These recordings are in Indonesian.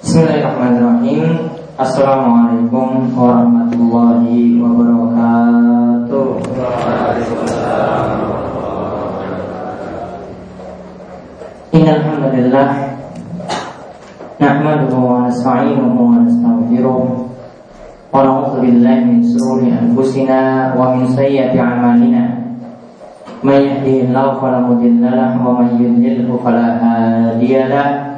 Bismillahirrahmanirrahim. Assalamualaikum warahmatullahi wabarakatuh. Innalhamdulillah Nahmaduhu wa nasta'inuhu wa nastaghfiruh. Wa billahi min shururi anfusina wa min sayyiati a'malina. May yahdihillahu fala mudilla lahu wa may yudlilhu fala hadiya lahu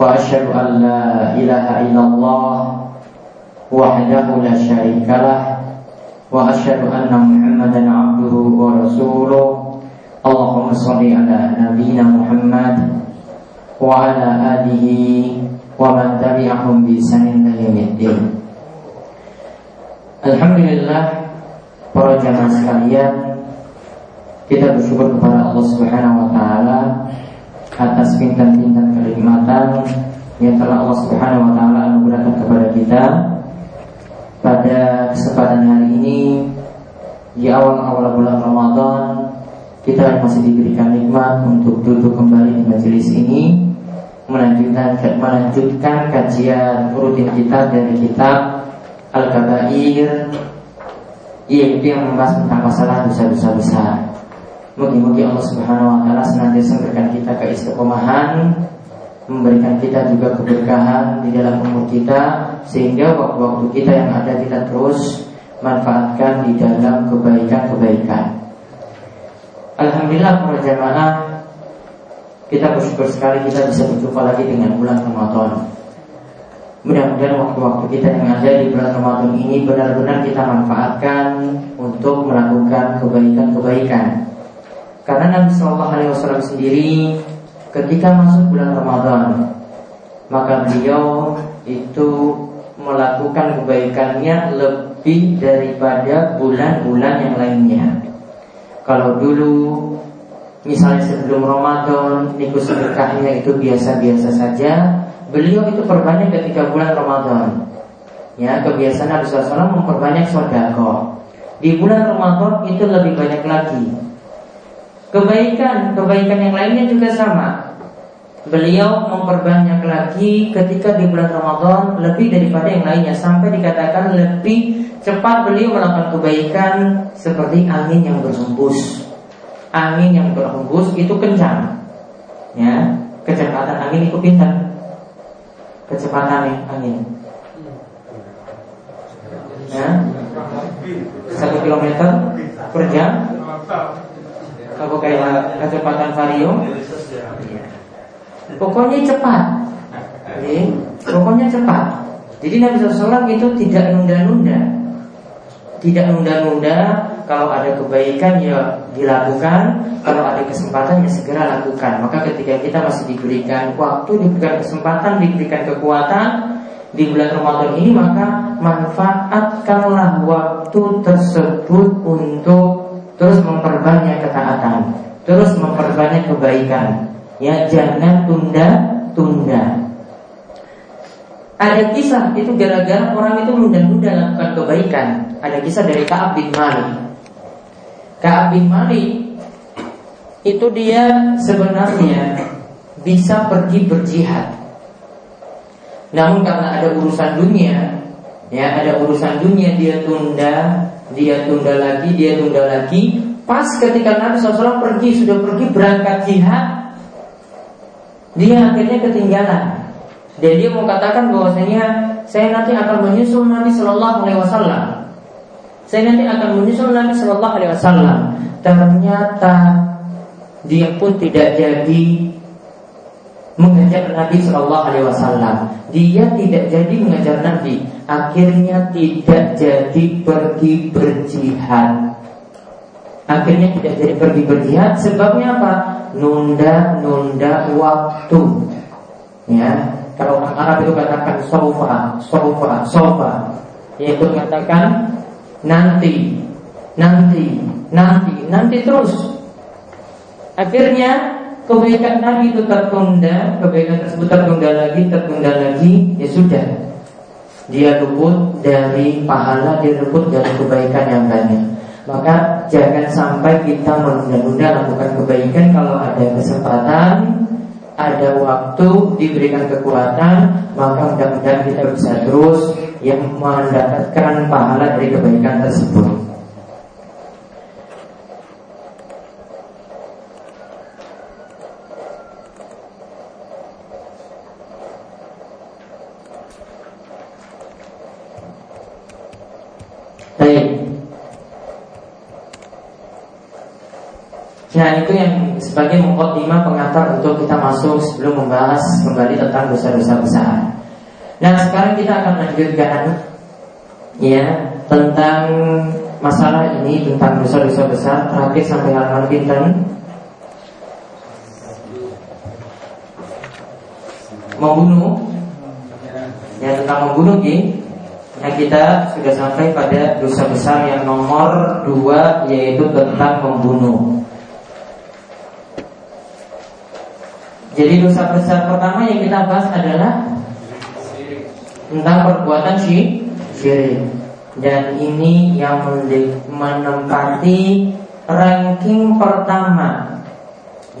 وأشهد أن لا إله إلا الله وحده لا شريك له وأشهد أن محمدا عبده ورسوله. اللهم صل على نبينا محمد وعلى آله ومن تبعهم بإحسان إلى يوم الدين. Alhamdulillah para jamaah sekalian kita bersyukur kepada Allah Subhanahu wa taala atas bintang-bintang kenikmatan yang telah Allah Subhanahu wa taala anugerahkan kepada kita. Pada kesempatan hari ini di awal-awal bulan Ramadan kita masih diberikan nikmat untuk duduk kembali di majelis ini melanjutkan melanjutkan kajian rutin kita dari kitab Al-Kabair yaitu yang membahas tentang masalah dosa-dosa besar. Mugi-mugi Allah Subhanahu wa taala senantiasa memberikan kita keistiqomahan, memberikan kita juga keberkahan di dalam umur kita sehingga waktu-waktu kita yang ada kita terus manfaatkan di dalam kebaikan-kebaikan. Alhamdulillah para jamaah kita bersyukur sekali kita bisa berjumpa lagi dengan bulan Ramadan. Mudah-mudahan waktu-waktu kita yang ada di bulan Ramadan ini benar-benar kita manfaatkan untuk melakukan kebaikan-kebaikan karena Nabi Shallallahu Alaihi Wasallam sendiri ketika masuk bulan Ramadan, maka beliau itu melakukan kebaikannya lebih daripada bulan-bulan yang lainnya. Kalau dulu misalnya sebelum Ramadan niku sedekahnya itu biasa-biasa saja, beliau itu perbanyak ketika bulan Ramadan. Ya, kebiasaan Nabi SAW memperbanyak sodako. Di bulan Ramadan itu lebih banyak lagi Kebaikan, kebaikan yang lainnya juga sama. Beliau memperbanyak lagi ketika di bulan Ramadan lebih daripada yang lainnya sampai dikatakan lebih cepat beliau melakukan kebaikan seperti angin yang berhembus. Angin yang berhembus itu kencang. Ya, kecepatan angin itu pintar. Kecepatan angin. Ya, satu kilometer per jam kalau kayak kecepatan vario iya. Pokoknya cepat. Jadi, Pokoknya cepat. Jadi Nabi SAW itu tidak nunda-nunda. Tidak nunda-nunda Kalau ada kebaikan ya dilakukan Kalau ada kesempatan ya segera lakukan. Maka ketika kita masih diberikan waktu Diberikan kesempatan, diberikan kekuatan di bulan Ramadan ini maka manfaatkanlah waktu tersebut untuk terus memperbanyak ketaatan, terus memperbanyak kebaikan. Ya, jangan tunda-tunda. Ada kisah itu gara-gara orang itu menunda-nunda lakukan kebaikan. Ada kisah dari Kaab bin Malik. Kaab bin Malik itu dia sebenarnya bisa pergi berjihad. Namun karena ada urusan dunia, ya ada urusan dunia dia tunda dia tunda lagi, dia tunda lagi. Pas ketika Nabi SAW pergi, sudah pergi berangkat jihad, dia akhirnya ketinggalan. Dan dia mau katakan bahwasanya saya nanti akan menyusul Nabi Shallallahu Alaihi Wasallam. Saya nanti akan menyusul Nabi Shallallahu Alaihi Wasallam. Ternyata dia pun tidak jadi mengejar Nabi Shallallahu Alaihi Wasallam. Dia tidak jadi mengejar Nabi. Akhirnya tidak jadi pergi berjihad. Akhirnya tidak jadi pergi berjihad. Sebabnya apa? Nunda-nunda waktu. Ya, kalau orang Arab itu katakan sofa, sofa, sofa. Yaitu katakan nanti, nanti, nanti, nanti terus. Akhirnya kebaikan Nabi itu tertunda, kebaikan tersebut tertunda lagi, tertunda lagi, ya sudah. Dia luput dari pahala, dia luput dari kebaikan yang banyak. Maka jangan sampai kita menunda-nunda lakukan kebaikan kalau ada kesempatan, ada waktu diberikan kekuatan maka mudah-mudahan kita bisa terus yang mendapatkan pahala dari kebaikan tersebut. Baik. Nah itu yang sebagai mukadimah pengantar untuk kita masuk sebelum membahas kembali tentang dosa-dosa besar. Nah sekarang kita akan lanjutkan ya tentang masalah ini tentang dosa-dosa besar terakhir sampai halaman pinten membunuh ya tentang membunuh gitu. Nah kita sudah sampai pada dosa besar yang nomor dua yaitu tentang membunuh. Jadi dosa besar pertama yang kita bahas adalah tentang perbuatan syirik. Dan ini yang menempati ranking pertama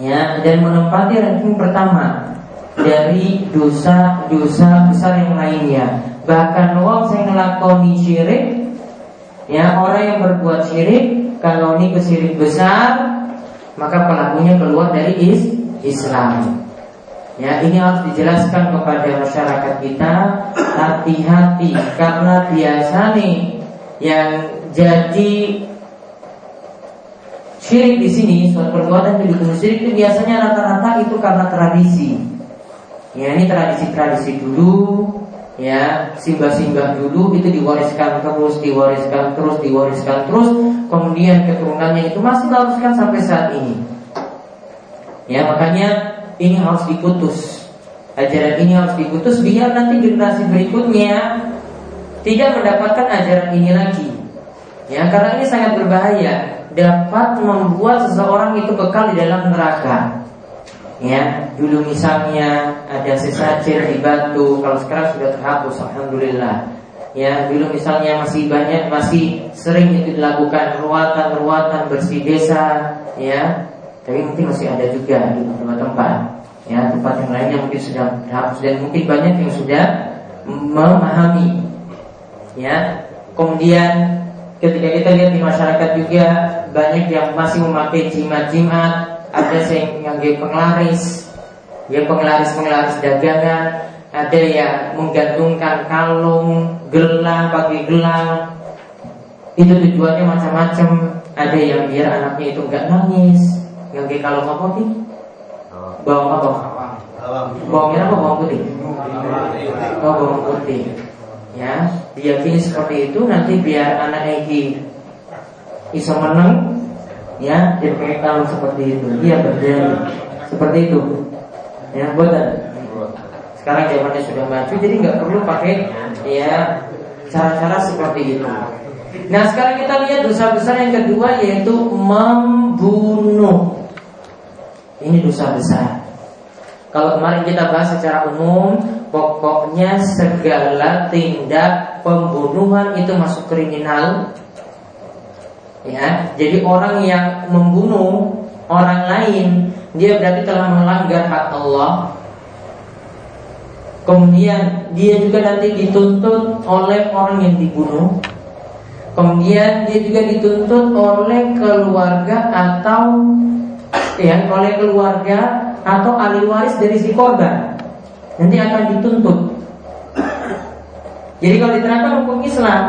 ya dan menempati ranking pertama dari dosa-dosa besar yang lainnya. Bahkan wong yang ngelakoni syirik ya orang yang berbuat syirik kalau ini kesirik besar maka pelakunya keluar dari is Islam. Ya, ini harus dijelaskan kepada masyarakat kita hati-hati karena biasa nih yang jadi syirik di sini suatu perbuatan yang dihukum syirik itu biasanya rata-rata itu karena tradisi. Ya, ini tradisi-tradisi dulu ya simbah-simbah dulu itu diwariskan terus diwariskan terus diwariskan terus kemudian keturunannya itu masih meneruskan sampai saat ini ya makanya ini harus diputus. Ajaran ini harus diputus biar nanti generasi berikutnya tidak mendapatkan ajaran ini lagi. Ya, karena ini sangat berbahaya, dapat membuat seseorang itu kekal di dalam neraka. Ya, dulu misalnya ada sesajen di batu, kalau sekarang sudah terhapus, alhamdulillah. Ya, dulu misalnya masih banyak, masih sering itu dilakukan ruatan-ruatan bersih desa, ya, tapi mungkin masih ada juga di tempat-tempat ya tempat yang lainnya mungkin sudah dihapus dan mungkin banyak yang sudah memahami. Ya kemudian ketika kita lihat di masyarakat juga banyak yang masih memakai jimat-jimat. Ada yang yang penglaris. Ya penglaris-penglaris dagangan. Ada yang menggantungkan kalung gelang pakai gelang. Itu tujuannya macam-macam. Ada yang biar anaknya itu enggak nangis yang kayak kalau apa sih? Bawang apa? Bawang merah apa? Bawang putih? Oh bawang putih. Ya, diyakini seperti itu nanti biar anak Egi iso menang. Ya dia pakai kalung seperti itu. Dia berdiri seperti itu. Ya buatan sekarang zamannya sudah maju jadi nggak perlu pakai ya cara-cara seperti itu. Nah sekarang kita lihat dosa besar yang kedua yaitu membunuh ini dosa besar. Kalau kemarin kita bahas secara umum, pokoknya segala tindak pembunuhan itu masuk kriminal. Ya, jadi orang yang membunuh orang lain, dia berarti telah melanggar hak Allah. Kemudian dia juga nanti dituntut oleh orang yang dibunuh. Kemudian dia juga dituntut oleh keluarga atau ya oleh keluarga atau ahli waris dari si korban nanti akan dituntut. Jadi kalau diterapkan hukum Islam,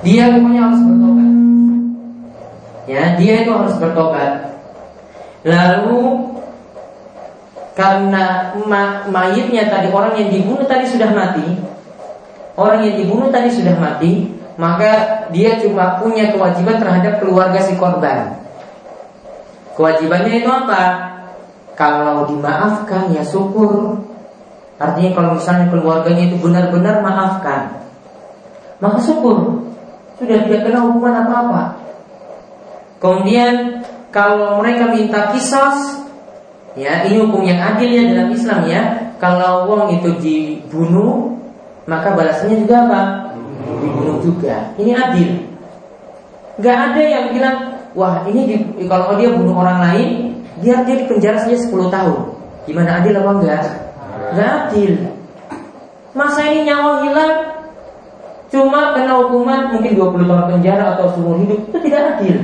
dia hukumnya harus bertobat. Ya, dia itu harus bertobat. Lalu karena ma mayitnya tadi orang yang dibunuh tadi sudah mati, orang yang dibunuh tadi sudah mati, maka dia cuma punya kewajiban terhadap keluarga si korban. Kewajibannya itu apa? Kalau dimaafkan ya syukur. Artinya kalau misalnya keluarganya itu benar-benar maafkan, maka syukur. Sudah tidak kena hukuman apa-apa. Kemudian kalau mereka minta kisos, ya ini hukum yang adil ya dalam Islam ya. Kalau uang itu dibunuh, maka balasannya juga apa? Dibunuh juga. Ini adil. Gak ada yang bilang wah ini di, kalau dia bunuh orang lain dia di penjara saja 10 tahun. Gimana adil apa enggak? Enggak adil. Masa ini nyawa hilang cuma kena hukuman mungkin 20 tahun penjara atau seumur hidup itu tidak adil.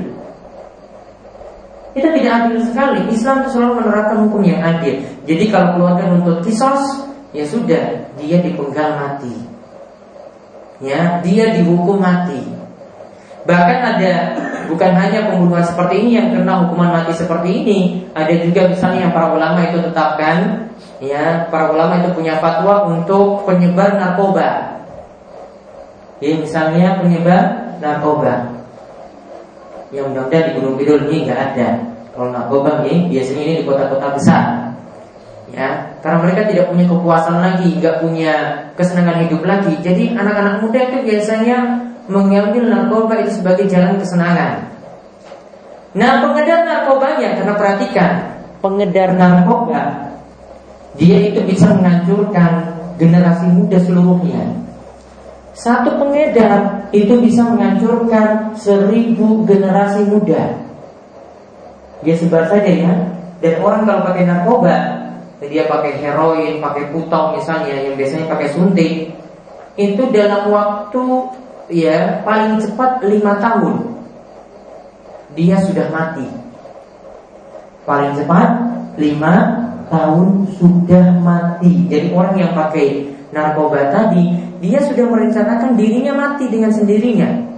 Itu tidak adil sekali. Islam itu selalu menerapkan hukum yang adil. Jadi kalau keluarga nuntut kisos, ya sudah, dia dipenggal mati. Ya, dia dihukum mati. Bahkan ada bukan hanya pembunuhan seperti ini yang kena hukuman mati seperti ini, ada juga misalnya yang para ulama itu tetapkan, ya para ulama itu punya fatwa untuk penyebar narkoba. Ya, misalnya penyebar narkoba. Yang mudah-mudahan di Gunung Kidul ini nggak ada. Kalau narkoba ini biasanya ini di kota-kota besar. Ya, karena mereka tidak punya kepuasan lagi, nggak punya kesenangan hidup lagi. Jadi anak-anak muda itu biasanya mengambil narkoba itu sebagai jalan kesenangan. Nah, pengedar narkobanya karena perhatikan, pengedar narkoba dia itu bisa menghancurkan generasi muda seluruhnya. Satu pengedar itu bisa menghancurkan seribu generasi muda. Dia sebar saja ya. Dan orang kalau pakai narkoba, dia pakai heroin, pakai putau misalnya, yang biasanya pakai suntik, itu dalam waktu ya paling cepat lima tahun dia sudah mati. Paling cepat lima tahun sudah mati. Jadi orang yang pakai narkoba tadi dia sudah merencanakan dirinya mati dengan sendirinya.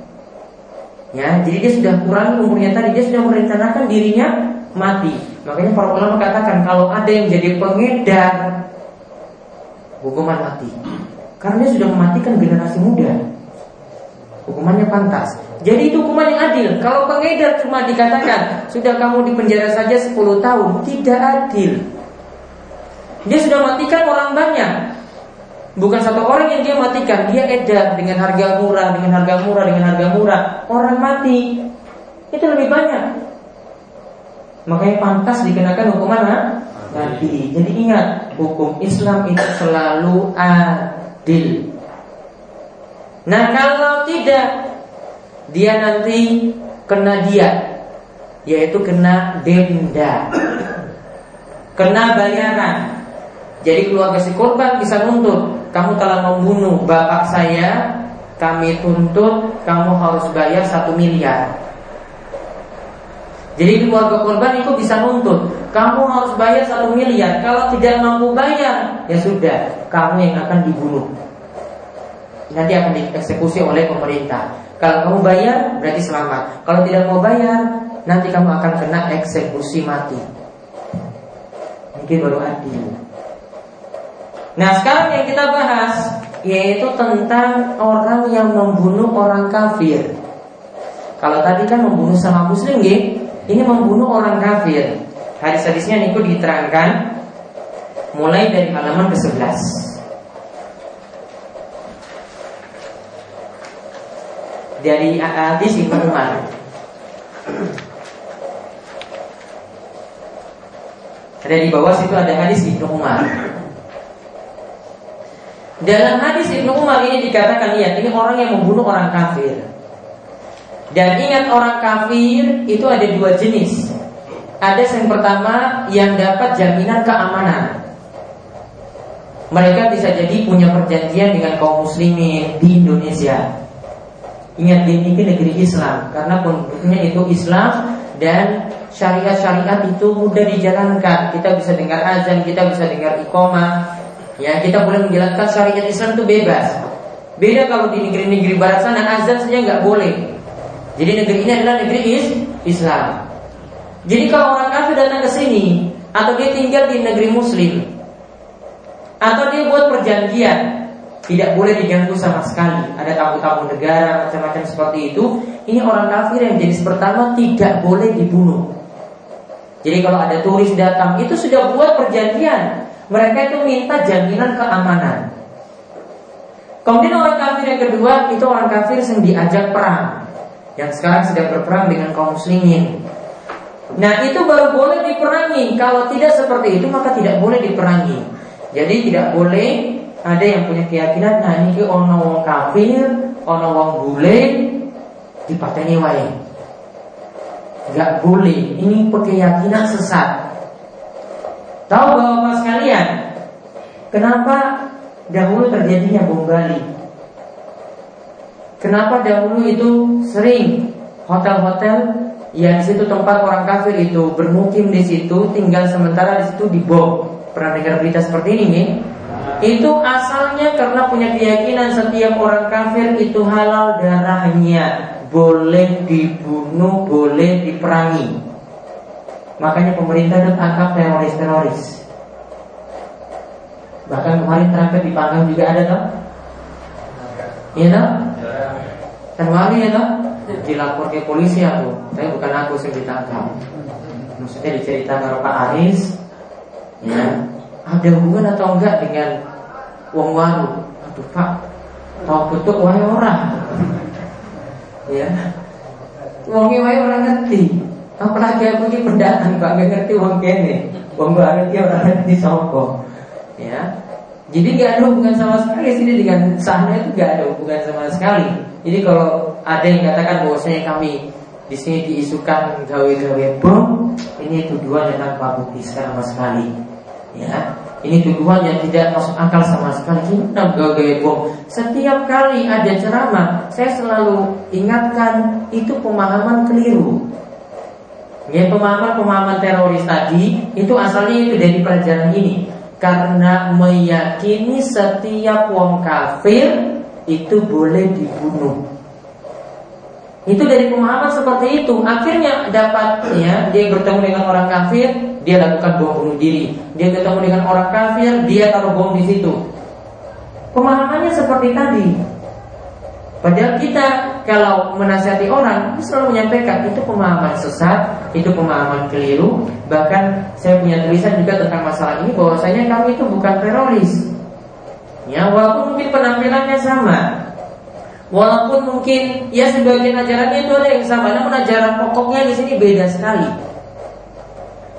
Ya, jadi dia sudah kurang umurnya tadi dia sudah merencanakan dirinya mati. Makanya para ulama katakan kalau ada yang jadi pengedar hukuman mati. Karena dia sudah mematikan generasi muda. Hukumannya pantas. Jadi itu hukuman yang adil. Kalau pengedar cuma dikatakan sudah kamu di penjara saja 10 tahun, tidak adil. Dia sudah matikan orang banyak. Bukan satu orang yang dia matikan, dia edar dengan harga murah, dengan harga murah, dengan harga murah. Orang mati itu lebih banyak. Makanya pantas dikenakan hukuman mati. Jadi ingat, hukum Islam itu selalu adil. Nah kalau tidak Dia nanti kena dia Yaitu kena denda. Kena bayaran. Jadi keluarga si korban bisa nuntut Kamu telah membunuh bapak saya Kami tuntut Kamu harus bayar satu miliar. Jadi keluarga korban itu bisa nuntut Kamu harus bayar satu miliar Kalau tidak mampu bayar. Ya sudah Kamu yang akan dibunuh nanti akan dieksekusi oleh pemerintah. Kalau kamu bayar, berarti selamat. Kalau tidak mau bayar, nanti kamu akan kena eksekusi mati. Mungkin baru adil. Nah sekarang yang kita bahas yaitu tentang orang yang membunuh orang kafir. Kalau tadi kan membunuh sama muslim, ya? ini membunuh orang kafir. Hadis-hadisnya niku diterangkan mulai dari halaman ke-11. Dari hadis Ibnu Umar. Ada di bawah situ ada hadis Ibnu Umar. Dalam hadis Ibnu Umar ini dikatakan lihat ini orang yang membunuh orang kafir. Dan ingat orang kafir itu ada dua jenis. Ada yang pertama yang dapat jaminan keamanan. Mereka bisa jadi punya perjanjian dengan kaum muslimin di Indonesia. Ingat ini negeri Islam karena penduduknya itu Islam dan syariat-syariat itu mudah dijalankan. Kita bisa dengar azan, kita bisa dengar iqomah. Ya, kita boleh menjalankan syariat Islam itu bebas. Beda kalau di negeri-negeri barat sana azan saja nggak boleh. Jadi negeri ini adalah negeri is Islam. Jadi kalau orang kafir datang ke sini atau dia tinggal di negeri Muslim atau dia buat perjanjian tidak boleh diganggu sama sekali. Ada tamu-tamu negara macam-macam seperti itu. Ini orang kafir yang jenis pertama tidak boleh dibunuh. Jadi kalau ada turis datang itu sudah buat perjanjian. Mereka itu minta jaminan keamanan. Kemudian orang kafir yang kedua itu orang kafir yang diajak perang. Yang sekarang sedang berperang dengan kaum muslimin. Nah itu baru boleh diperangi Kalau tidak seperti itu maka tidak boleh diperangi Jadi tidak boleh ada yang punya keyakinan nah ini ono wong kafir, ono wong bule dipateni wae. Enggak boleh. Ini keyakinan sesat. Tahu bahwa sekalian, kenapa dahulu terjadinya bom Bali? Kenapa dahulu itu sering hotel-hotel yang situ tempat orang kafir itu bermukim di situ, tinggal sementara di situ dibom. Pernah dengar berita seperti ini nih? Itu asalnya karena punya keyakinan setiap orang kafir itu halal darahnya, boleh dibunuh, boleh diperangi. Makanya pemerintah itu tangkap teroris-teroris. Bahkan kemarin terakhir dipanggang juga ada toh? Iya toh? Terwali ya toh? Dilapor ke polisi aku, tapi bukan aku yang ditangkap. Maksudnya diceritakan Pak Aris, ya ada hubungan atau enggak dengan uang waru? Aduh Pak, tahu betul wahai orang, ya Uangnya wae orang ngerti. Apalagi aku ini pendatang Pak gak ngerti uang kene. Uang baru dia orang ngerti sopo. Ya. Jadi gak ada hubungan sama sekali sini dengan sana itu gak ada hubungan sama sekali. Jadi kalau ada yang katakan bahwasanya kami di sini diisukan gawe-gawe bom, ini tuduhan yang tanpa bukti sama sekali. Ya, ini tuduhan yang tidak masuk akal sama sekali. Kita gawe bom. Setiap kali ada ceramah, saya selalu ingatkan itu pemahaman keliru. Ya, pemahaman-pemahaman teroris tadi itu asalnya itu dari pelajaran ini karena meyakini setiap wong kafir itu boleh dibunuh. Itu dari pemahaman seperti itu. Akhirnya dapat ya dia bertemu dengan orang kafir, dia lakukan bom bunuh diri. Dia bertemu dengan orang kafir, dia taruh bom di situ. Pemahamannya seperti tadi. Padahal kita kalau menasihati orang selalu menyampaikan itu pemahaman sesat, itu pemahaman keliru. Bahkan saya punya tulisan juga tentang masalah ini bahwasanya kami itu bukan teroris. Ya, walaupun mungkin penampilannya sama, Walaupun mungkin ya sebagian ajarannya itu ada yang sama, namun ajaran pokoknya di sini beda sekali.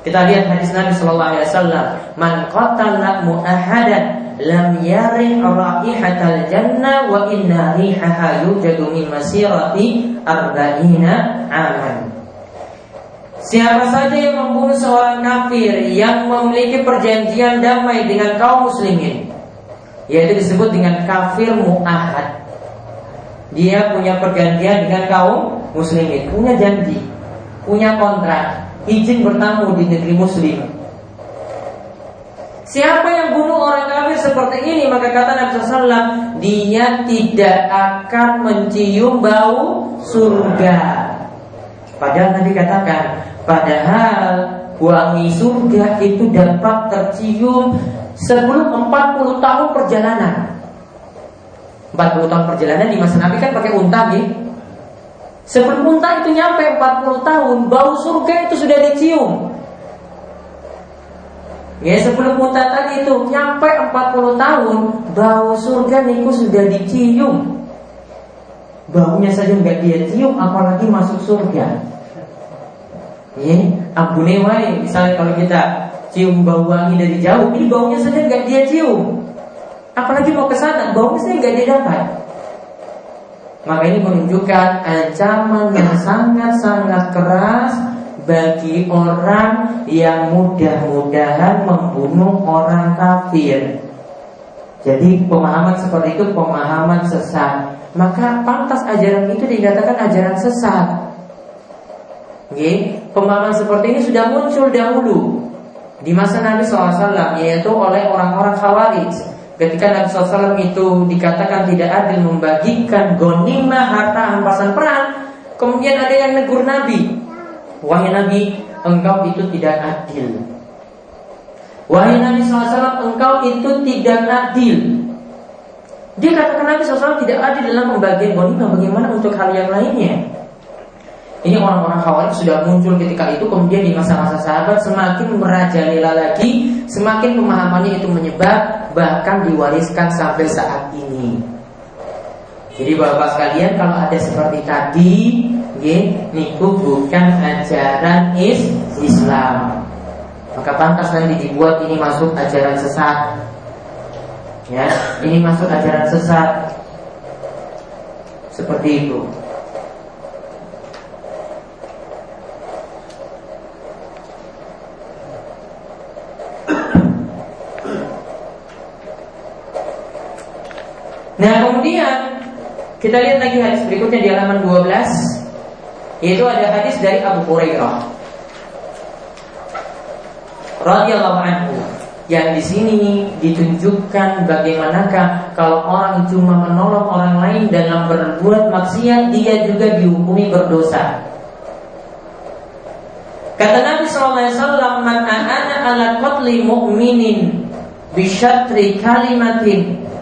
Kita lihat hadis Nabi Shallallahu Alaihi Wasallam, "Man qatala mu'ahadan lam yari raihatal jannah wa inna rihaha yujadu min masirati arba'ina aman." Siapa saja yang membunuh seorang kafir yang memiliki perjanjian damai dengan kaum muslimin, yaitu disebut dengan kafir mu'ahad dia punya perjanjian dengan kaum muslimin, punya janji, punya kontrak, izin bertamu di negeri muslim. Siapa yang bunuh orang kafir seperti ini maka kata Nabi SAW dia tidak akan mencium bau surga. Padahal Nabi katakan padahal wangi surga itu dapat tercium sebelum 40 tahun perjalanan. 40 tahun perjalanan di masa Nabi kan pakai unta gitu. Sebelum unta itu nyampe 40 tahun, bau surga itu sudah dicium. Ya sebelum unta tadi itu nyampe 40 tahun, bau surga itu sudah dicium. Baunya saja nggak dia cium, apalagi masuk surga. Ya, Abu Newai, misalnya kalau kita cium bau wangi dari jauh, ini baunya saja nggak dia cium. Apalagi mau ke sana, bonusnya nggak didapat. Maka ini menunjukkan ancaman yang sangat-sangat keras bagi orang yang mudah-mudahan membunuh orang kafir. Jadi pemahaman seperti itu pemahaman sesat. Maka pantas ajaran itu dikatakan ajaran sesat. Oke, pemahaman seperti ini sudah muncul dahulu di masa Nabi SAW, yaitu oleh orang-orang Khawarij. Ketika Nabi SAW itu dikatakan tidak adil membagikan gonimah harta hampasan perang, kemudian ada yang negur Nabi, wahai Nabi, engkau itu tidak adil. Wahai Nabi SAW, engkau itu tidak adil. Dia katakan Nabi SAW tidak adil dalam pembagian gonimah. Bagaimana untuk hal yang lainnya? Ini orang-orang khawarij sudah muncul ketika itu Kemudian di masa-masa sahabat semakin merajalela lagi Semakin pemahamannya itu menyebar Bahkan diwariskan sampai saat ini. Jadi bapak sekalian kalau ada seperti tadi Niku bukan ajaran is Islam. Maka pantas nanti dibuat ini masuk ajaran sesat. Ya, ini masuk ajaran sesat. Seperti itu Nah kemudian kita lihat lagi hadis berikutnya di halaman 12 yaitu ada hadis dari Abu Hurairah radhiyallahu anhu yang di sini ditunjukkan bagaimanakah kalau orang cuma menolong orang lain dalam berbuat maksiat dia juga dihukumi berdosa. Kata Nabi SAW, "Man ana ala qatli mu'minin kalimatin."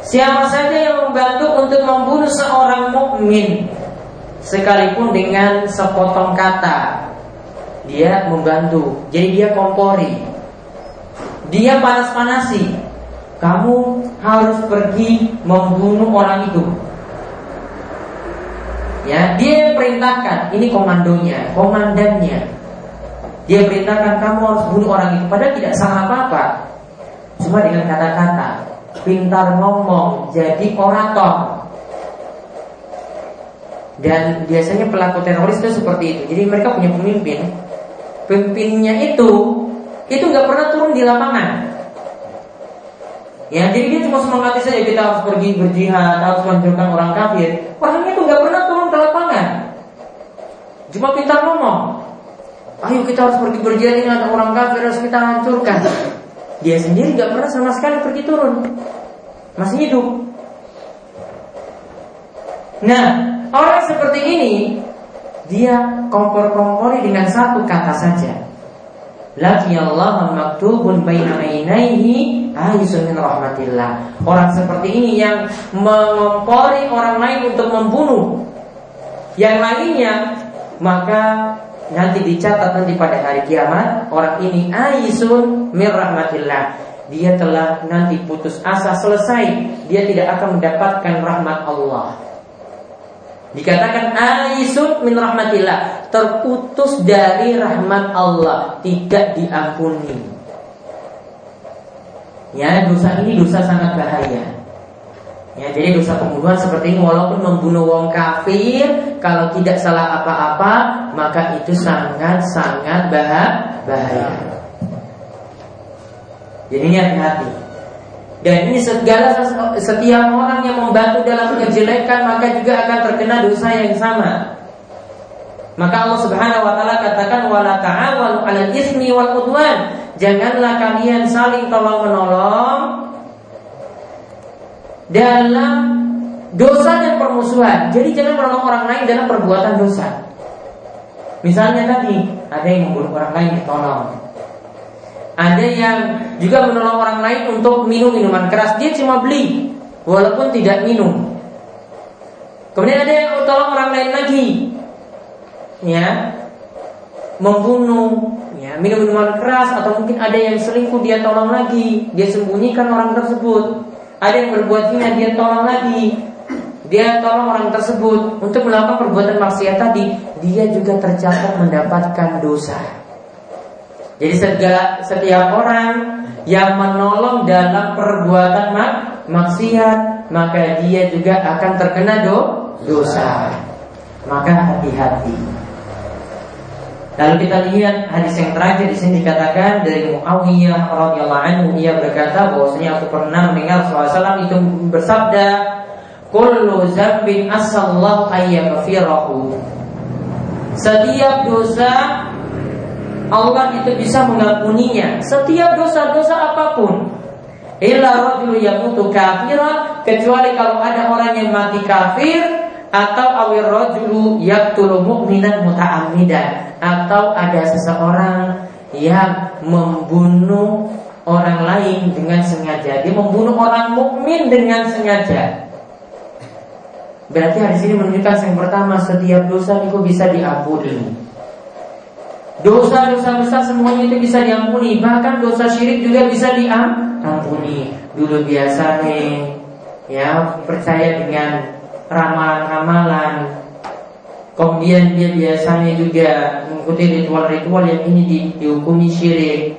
Siapa saja yang membantu untuk membunuh seorang mukmin sekalipun dengan sepotong kata, dia membantu. Jadi dia kompori dia panas-panasi. Kamu harus pergi membunuh orang itu. Ya, dia yang perintahkan. Ini komandonya, komandannya. Dia perintahkan kamu harus bunuh orang itu. Padahal tidak salah apa-apa. Cuma dengan kata-kata, pintar ngomong, jadi orator. Dan biasanya pelaku teroris itu seperti itu. Jadi mereka punya pemimpin. Pemimpinnya itu itu nggak pernah turun di lapangan. Ya, jadi dia cuma semangati saja kita harus pergi berjihad, harus menghancurkan orang kafir. Orangnya itu nggak pernah turun ke lapangan. Cuma pintar ngomong. Ayo kita harus pergi berjihad ini ada orang kafir harus kita hancurkan. Dia sendiri nggak pernah sama sekali pergi turun. Masih hidup. Nah, orang seperti ini dia kompor-kompori dengan satu kata saja. Laki Allah maktubun baina ainaihi min rahmatillah. Orang seperti ini yang mengompori orang lain untuk membunuh yang lainnya, maka nanti dicatat nanti pada hari kiamat orang ini aisun min rahmatillah. Dia telah nanti putus asa selesai, dia tidak akan mendapatkan rahmat Allah. Dikatakan aisun min rahmatillah Terputus dari rahmat Allah Tidak diampuni Ya dosa ini dosa sangat bahaya Ya, jadi dosa pembunuhan seperti ini walaupun membunuh wong kafir kalau tidak salah apa-apa maka itu sangat-sangat bahaya. Jadi ini hati-hati. Dan ini segala setiap orang yang membantu dalam kejelekan maka juga akan terkena dosa yang sama. Maka Allah Subhanahu wa taala katakan wala ta'awanu 'alal ismi wal udwan. Janganlah kalian saling tolong-menolong dalam dosa dan permusuhan. Jadi jangan menolong orang lain dalam perbuatan dosa. Misalnya tadi ada yang membunuh orang lain ditolong. Ada yang juga menolong orang lain untuk minum minuman keras. Dia cuma beli, walaupun tidak minum. Kemudian ada yang tolong orang lain lagi, ya, membunuh, ya, minum minuman keras atau mungkin ada yang selingkuh dia tolong lagi, dia sembunyikan orang tersebut. Ada yang berbuat zina dia tolong lagi, dia tolong orang tersebut untuk melakukan perbuatan maksiat tadi, dia juga tercatat mendapatkan dosa. Jadi segala, setiap orang yang menolong dalam perbuatan mak, maksiat maka dia juga akan terkena do, dosa. Maka hati-hati. Lalu kita lihat hadis yang terakhir di sini dikatakan dari Muawiyah radhiyallahu anhu ia berkata bahwasanya aku pernah mendengar SAW itu bersabda kullu zambin asallahu ayyaghfirahu setiap dosa Allah itu bisa mengampuninya setiap dosa-dosa apa pun. Illa rajul yamutu kafiran kecuali kalau ada orang yang mati kafir atau awir rajulu yaqtulu mu'minan muta'ammidan atau ada seseorang yang membunuh orang lain dengan sengaja. Dia membunuh orang mukmin dengan sengaja. Berarti hadis ini menunjukkan yang pertama setiap dosa itu bisa diampuni. Dosa-dosa besar semuanya itu bisa diampuni Bahkan dosa syirik juga bisa diampuni Dulu biasa nih Ya percaya dengan ramalan-ramalan Kemudian dia biasanya juga mengikuti ritual-ritual yang ini di, dihukumi syirik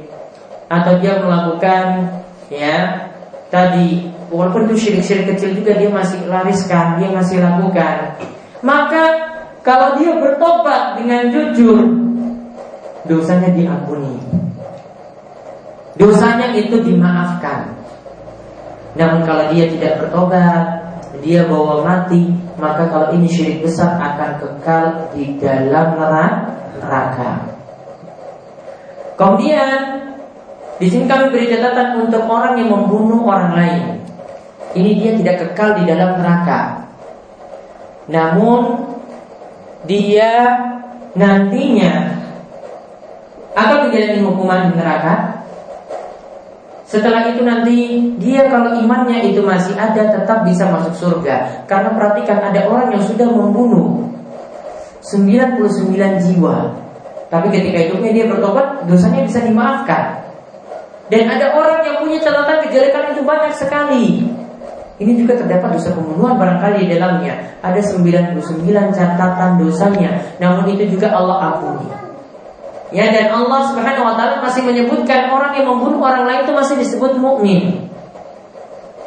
Atau dia melakukan Ya Tadi Walaupun itu syirik-syirik kecil juga dia masih lariskan Dia masih lakukan Maka kalau dia bertobat dengan jujur dosanya diampuni. Dosanya itu dimaafkan. Namun kalau dia tidak bertobat, dia bawa mati, maka kalau ini syirik besar akan kekal di dalam neraka. Kemudian di sini kami beri catatan untuk orang yang membunuh orang lain. Ini dia tidak kekal di dalam neraka. Namun dia nantinya akan menjalani hukuman di neraka. Setelah itu nanti dia kalau imannya itu masih ada tetap bisa masuk surga. Karena perhatikan ada orang yang sudah membunuh 99 jiwa. Tapi ketika hidupnya dia bertobat, dosanya bisa dimaafkan. Dan ada orang yang punya catatan kejelekan itu banyak sekali. Ini juga terdapat dosa pembunuhan barangkali di dalamnya. Ada 99 catatan dosanya. Namun itu juga Allah ampuni. Ya dan Allah Subhanahu wa taala masih menyebutkan orang yang membunuh orang lain itu masih disebut mukmin.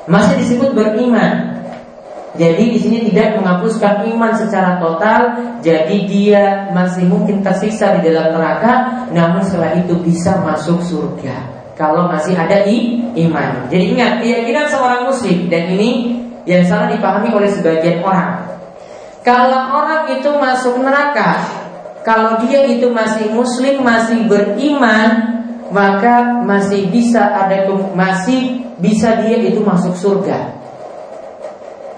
Masih disebut beriman. Jadi di sini tidak menghapuskan iman secara total, jadi dia masih mungkin tersiksa di dalam neraka, namun setelah itu bisa masuk surga kalau masih ada i, iman. Jadi ingat keyakinan seorang muslim dan ini yang salah dipahami oleh sebagian orang. Kalau orang itu masuk neraka, kalau dia itu masih muslim, masih beriman, maka masih bisa ada masih bisa dia itu masuk surga.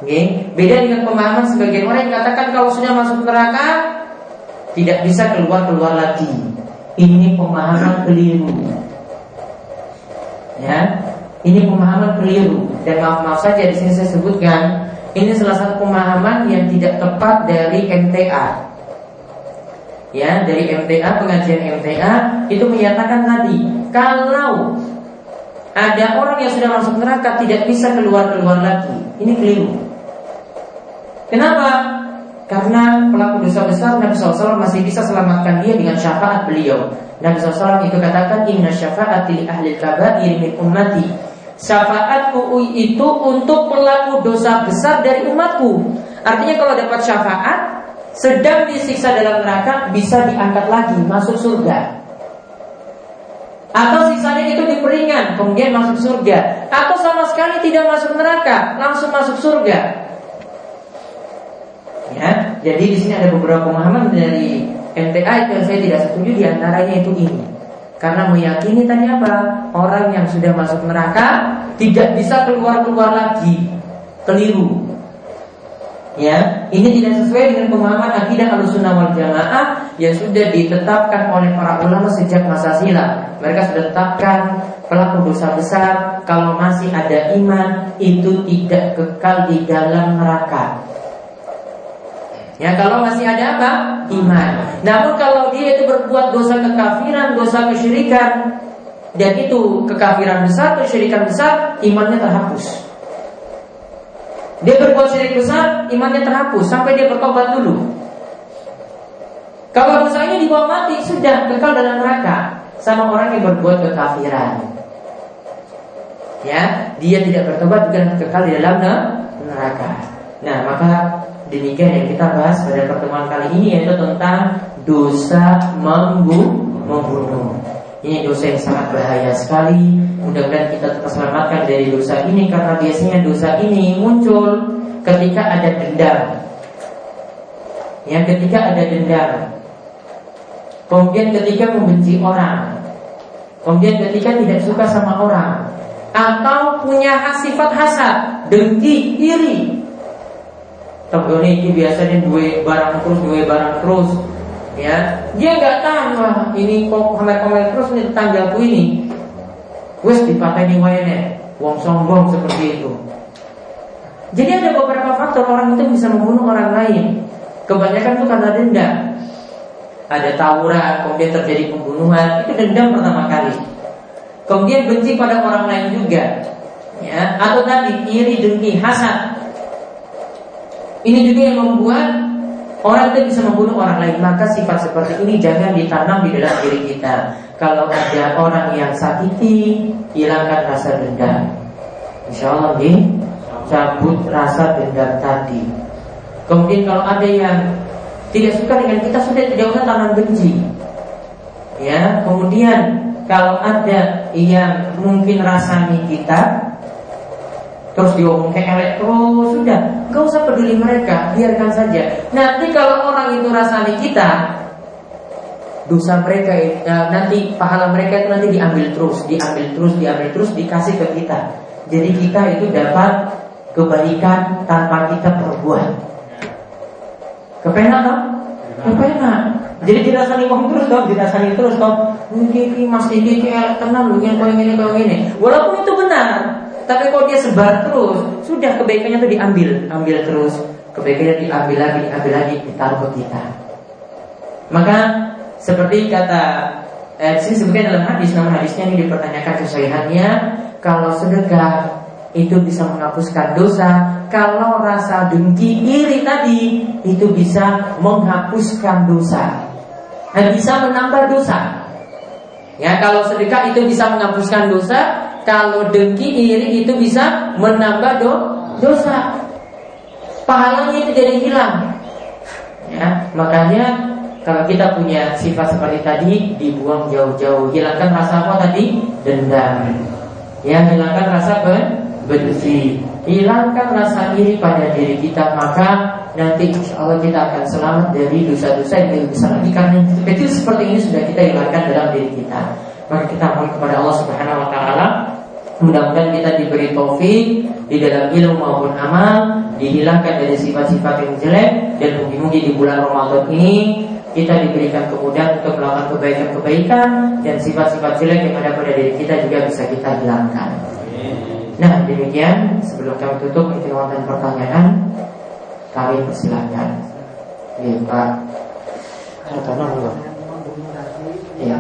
Okay. Beda dengan pemahaman sebagian orang yang katakan kalau sudah masuk neraka tidak bisa keluar keluar lagi. Ini pemahaman keliru. Ya, ini pemahaman keliru dan maaf maaf saja di sini saya sebutkan ini salah satu pemahaman yang tidak tepat dari MTA. Ya, dari MTA pengajian MTA itu menyatakan tadi kalau ada orang yang sudah masuk neraka tidak bisa keluar keluar lagi. Ini keliru. Kenapa? Karena pelaku dosa besar Nabi SAW masih bisa selamatkan dia dengan syafaat beliau. Nabi SAW itu katakan Inna syafaati li ahli kabair min ummati Syafaatku itu untuk pelaku dosa besar dari umatku Artinya kalau dapat syafaat Sedang disiksa dalam neraka Bisa diangkat lagi masuk surga Atau sisanya itu diperingan Kemudian masuk surga Atau sama sekali tidak masuk neraka Langsung masuk surga Ya, jadi di sini ada beberapa pemahaman dari MTA yang saya tidak setuju di antaranya itu ini. Karena meyakini tadi apa? Orang yang sudah masuk neraka tidak bisa keluar-keluar lagi. Keliru. Ya, ini tidak sesuai dengan pemahaman akidah Ahlussunnah wal Jamaah yang sudah ditetapkan oleh para ulama sejak masa silam. Mereka sudah tetapkan pelaku dosa besar kalau masih ada iman itu tidak kekal di dalam neraka. Ya kalau masih ada apa? Iman. Namun kalau dia itu berbuat dosa kekafiran, dosa kesyirikan, dan itu kekafiran besar, kesyirikan besar, imannya terhapus. Dia berbuat syirik besar, imannya terhapus sampai dia bertobat dulu. Kalau dosanya dibawa mati, sudah kekal dalam neraka sama orang yang berbuat kekafiran. Ya, dia tidak bertobat bukan kekal di dalam neraka. Nah, maka Demikian yang kita bahas pada pertemuan kali ini yaitu tentang dosa membunuh. Ini dosa yang sangat bahaya sekali. Mudah-mudahan kita terselamatkan dari dosa ini karena biasanya dosa ini muncul ketika ada dendam. Yang ketika ada dendam. Kemudian ketika membenci orang. Kemudian ketika tidak suka sama orang atau punya sifat hasad, dengki, iri, Tenggone ini biasanya dua barang terus, dua barang terus ya. Dia nggak tahu wah ini kok komen-komen terus nih tanggalku ini? Wes dipateni wae wong sombong seperti itu. Jadi ada beberapa faktor orang itu bisa membunuh orang lain. Kebanyakan itu karena dendam. Ada tawuran kemudian terjadi pembunuhan itu dendam pertama kali. Kemudian benci pada orang lain juga ya. Atau tadi iri dengki hasad. Ini juga yang membuat orang itu bisa membunuh orang lain. Maka sifat seperti ini jangan ditanam di dalam diri kita. Kalau ada orang yang sakiti, hilangkan rasa dendam. Insya Allah nih, cabut rasa dendam tadi. Kemudian kalau ada yang tidak suka dengan kita sudah tidak usah tanam benci. Ya, kemudian kalau ada yang mungkin rasanya kita terus diomong kayak terus sudah nggak usah peduli mereka biarkan saja. Nanti kalau orang itu rasani kita dosa mereka uh, nanti pahala mereka itu nanti diambil terus diambil terus diambil terus dikasih ke kita. Jadi kita itu dapat kebaikan tanpa kita perbuat. Kepenak kan kepenak. Jadi dirasani wong terus dong dirasani terus dong ini mas ini kayak tenang lu yang ini kau ini walaupun itu benar tapi kalau dia sebar terus, sudah kebaikannya itu diambil, ambil terus, kebaikannya diambil lagi, diambil lagi, ditaruh ke kita. Maka seperti kata eh, sini sebagai dalam hadis, nama hadisnya ini dipertanyakan kesahihannya, kalau sedekah itu bisa menghapuskan dosa, kalau rasa dengki iri tadi itu bisa menghapuskan dosa, dan bisa menambah dosa. Ya, kalau sedekah itu bisa menghapuskan dosa, kalau dengki iri itu bisa menambah do, dosa. Pahalanya itu jadi hilang. Ya, makanya kalau kita punya sifat seperti tadi dibuang jauh-jauh, hilangkan rasa apa tadi? Dendam. Ya, hilangkan rasa benci, hilangkan rasa iri pada diri kita, maka nanti insya Allah kita akan selamat dari dosa-dosa yang lebih besar lagi karena kecil seperti ini sudah kita hilangkan dalam diri kita. Maka kita mohon kepada Allah Subhanahu Wa Taala Mudah-mudahan kita diberi taufik di dalam ilmu maupun amal, dihilangkan dari sifat-sifat yang jelek dan mungkin-mungkin di bulan Ramadan ini kita diberikan kemudahan untuk melakukan kebaikan-kebaikan dan sifat-sifat jelek yang ada pada diri kita juga bisa kita hilangkan. Nah demikian sebelum kami tutup dan pertanyaan kami persilahkan. Ya Pak. Iya.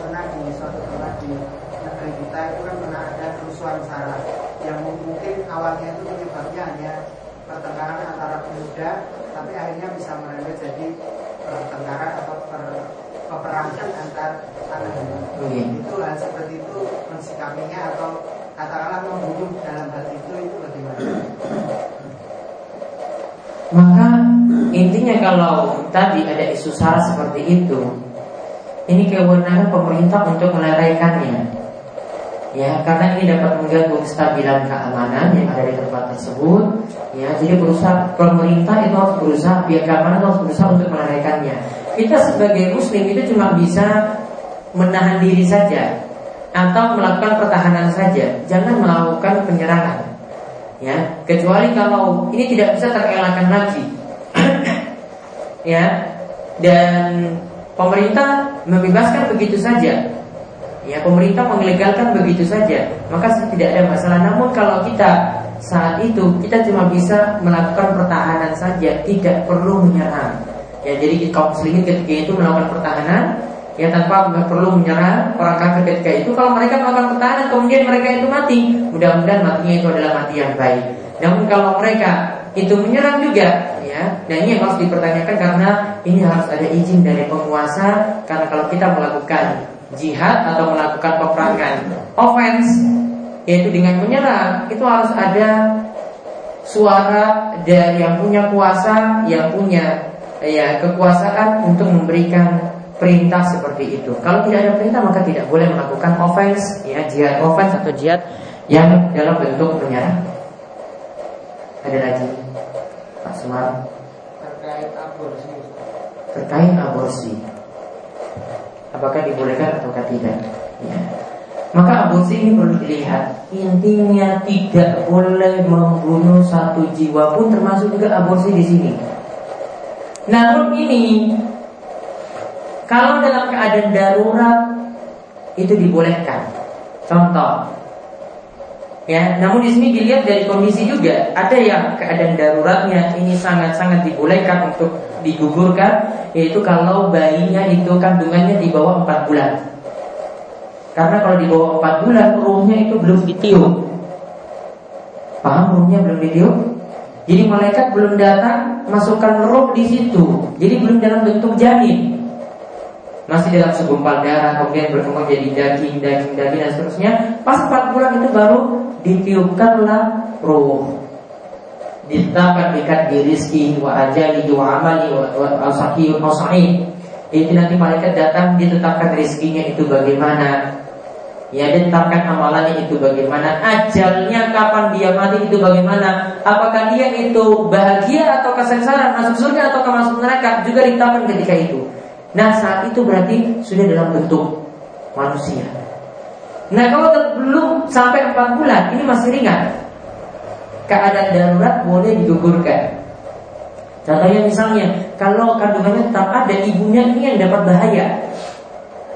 Pernah di suatu tempat di negeri kita itu kan kerusuhan saraf yang mungkin awalnya itu penyebabnya hanya pertengkaran antara pemuda tapi akhirnya bisa merembet jadi pertengkaran atau per, peperangan antar anak hmm. itu hal seperti itu mensikapinya atau katakanlah membunuh dalam hal itu itu bagaimana? Maka intinya kalau tadi ada isu sara seperti itu, ini kewenangan pemerintah untuk meleraikannya ya karena ini dapat mengganggu kestabilan keamanan yang ada di tempat tersebut ya jadi berusaha pemerintah itu harus berusaha pihak keamanan harus berusaha untuk menarikkannya kita sebagai muslim itu cuma bisa menahan diri saja atau melakukan pertahanan saja. Jangan melakukan penyerangan ya. Kecuali kalau ini tidak bisa terelakkan lagi ya. Dan pemerintah membebaskan begitu saja Ya. Pemerintah menglegalkan begitu saja Maka tidak ada masalah. Namun kalau kita saat itu Kita cuma bisa melakukan pertahanan saja Tidak perlu menyerang Ya jadi kaum muslimin ketika itu melakukan pertahanan Ya tanpa perlu menyerang orang kafir ketika itu Kalau mereka melakukan pertahanan kemudian mereka itu mati. Mudah-mudahan matinya itu adalah mati yang baik. Namun kalau mereka itu menyerang juga ya dan ini harus dipertanyakan karena ini harus ada izin dari penguasa karena kalau kita melakukan jihad atau melakukan peperangan offense yaitu dengan menyerang itu harus ada suara dari yang punya kuasa yang punya ya kekuasaan untuk memberikan perintah seperti itu. Kalau tidak ada perintah maka tidak boleh melakukan offense ya jihad offense atau jihad yang dalam bentuk menyerang. Ada lagi Pak Sumar terkait aborsi. Terkait aborsi apakah dibolehkan atau tidak. Ya. Maka aborsi ini perlu dilihat Intinya tidak boleh membunuh satu jiwa pun termasuk juga aborsi di sini. Namun ini kalau dalam keadaan darurat itu dibolehkan. Contoh, ya. Namun di sini dilihat dari kondisi juga ada yang keadaan daruratnya ini sangat-sangat dibolehkan untuk digugurkan yaitu kalau bayinya itu kandungannya di bawah 4 bulan. Karena kalau di bawah 4 bulan ruhnya itu belum ditiup. Paham ruhnya belum ditiup? Jadi malaikat belum datang masukkan roh di situ. Jadi belum dalam bentuk janin. Masih dalam segumpal darah kemudian berkembang jadi daging, daging, daging dan seterusnya. Pas 4 bulan itu baru ditiupkanlah roh ditetapkan ikat di rizki wa ajali wa amali wa sahih wa sahih itu nanti malaikat datang ditetapkan rizkinya itu bagaimana Ya ditetapkan amalannya itu bagaimana? Ajalnya kapan dia mati itu bagaimana? Apakah dia itu bahagia atau kesengsaraan Masuk surga atau masuk neraka? Juga ditetapkan ketika itu. Nah saat itu berarti sudah dalam bentuk manusia. Nah kalau belum sampai 4 bulan Ini masih ringan. Keadaan darurat boleh digugurkan. Contohnya misalnya Kalau kandungannya tetap ada Ibunya ini yang dapat bahaya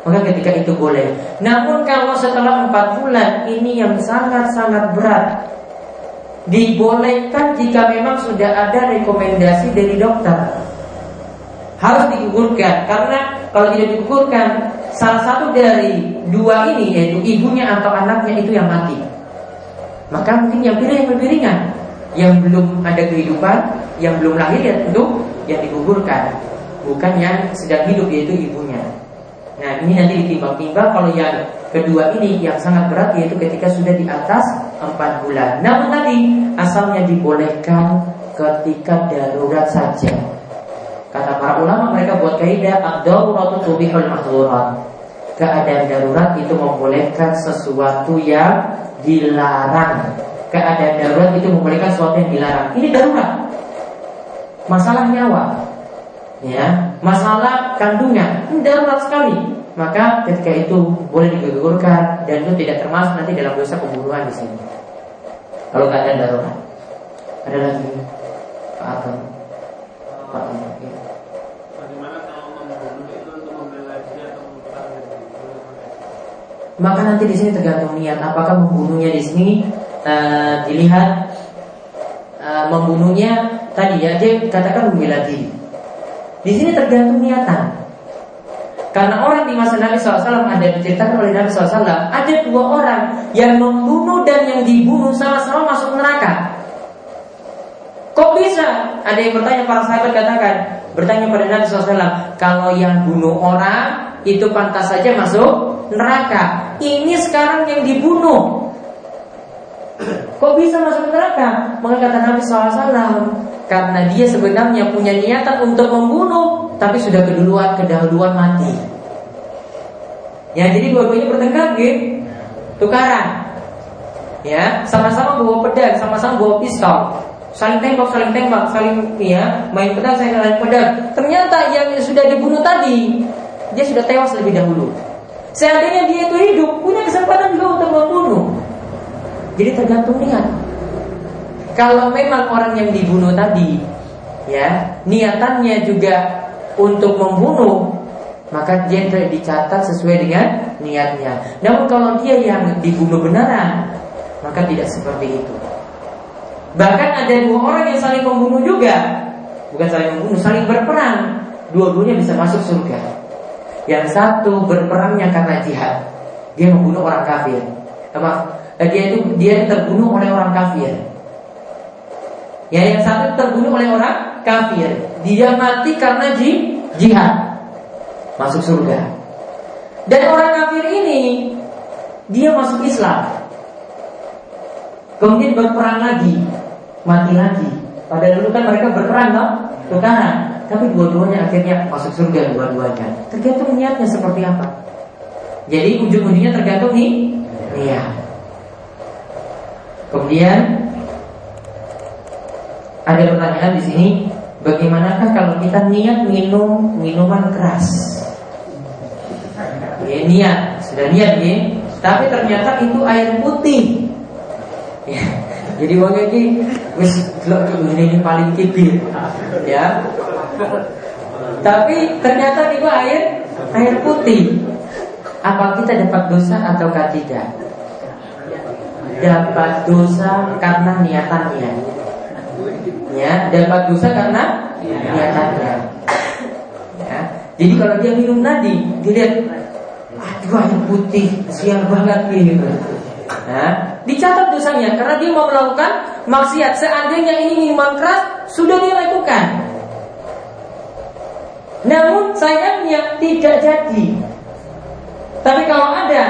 maka ketika itu boleh. Namun kalau setelah empat bulan ini yang sangat-sangat berat. Dibolehkan jika memang sudah ada rekomendasi dari dokter. Harus digugurkan Karena kalau tidak digugurkan Salah satu dari dua ini Yaitu ibunya atau anaknya itu yang mati. Maka mungkin yang pilih yang lebih ringan Yang belum ada kehidupan Yang belum lahir ya tentu yang digugurkan Bukan yang sedang hidup yaitu ibunya Nah ini nanti ditimbang-timbang kalau yang kedua ini yang sangat berat yaitu ketika sudah di atas 4 bulan. Namun tadi asalnya dibolehkan ketika darurat saja. Kata para ulama mereka buat kaidah ad-daruratu tubihul mahdurat. Keadaan darurat itu membolehkan sesuatu yang dilarang. Keadaan darurat itu membolehkan sesuatu yang dilarang. Ini darurat. Masalah nyawa. Ya, masalah kandungan darurat sekali maka ketika itu boleh digugurkan dan itu tidak termasuk nanti dalam dosa pembunuhan di sini. Kalau keadaan darurat. Ada lagi Pak Atom. Pak. Bagaimana kalau membunuh itu untuk membela dia atau Maka nanti di sini tergantung niat. Apakah membunuhnya di sini uh, dilihat uh, membunuhnya tadi ya dia katakan membela diri. Di sini tergantung niatan. Karena orang di masa Nabi SAW ada diceritakan oleh Nabi SAW Ada dua orang yang membunuh dan yang dibunuh sama-sama masuk neraka Kok bisa? Ada yang bertanya para sahabat katakan Bertanya pada Nabi SAW Kalau yang bunuh orang Itu pantas saja masuk neraka Ini sekarang yang dibunuh Kok bisa masuk neraka? Maka kata Nabi SAW Karena dia sebenarnya punya niatan untuk membunuh tapi sudah keduluan kedahuluan mati. Ya, jadi dua-duanya bertengkar gitu. Tukaran. Ya, sama-sama bawa pedang, sama-sama bawa pistol. Saling tembak, saling tembak, saling ya, main pedang, saling main pedang. Ternyata yang sudah dibunuh tadi, dia sudah tewas lebih dahulu. Seandainya dia itu hidup, punya kesempatan juga untuk membunuh. Jadi tergantung niat. Kalau memang orang yang dibunuh tadi, ya, niatannya juga untuk membunuh maka dia dicatat sesuai dengan niatnya. Namun kalau dia yang dibunuh benaran, maka tidak seperti itu. Bahkan ada dua orang yang saling membunuh juga, bukan saling membunuh, saling berperang. Dua-duanya bisa masuk surga. Yang satu berperangnya karena jihad, dia membunuh orang kafir. Eh, dia itu dia terbunuh oleh orang kafir. Ya, yang satu terbunuh oleh orang kafir, dia mati karena ji, jihad, masuk surga. Dan orang kafir ini dia masuk Islam, kemudian berperang lagi, mati lagi. Pada dulu kan mereka berperang, no? tukaran. Tapi dua-duanya akhirnya masuk surga dua-duanya. Tergantung niatnya seperti apa. Jadi ujung-ujungnya tergantung nih niat. Kemudian ada pertanyaan di sini Bagaimanakah kalau kita niat minum minuman keras? Ya, niat, sudah niat ya. Tapi ternyata itu air putih. Ya. Jadi wong ini wis ini paling kibir. Ya. Tapi ternyata itu air air putih. Apa kita dapat dosa atau tidak? Dapat dosa karena niatannya ya dapat dosa karena niatannya. Ya. Jadi kalau dia minum tadi, dilihat aduh air putih, siang banget gitu. Nah, dicatat dosanya karena dia mau melakukan maksiat. Seandainya ini minuman keras, sudah dia lakukan. Namun sayangnya tidak jadi. Tapi kalau ada,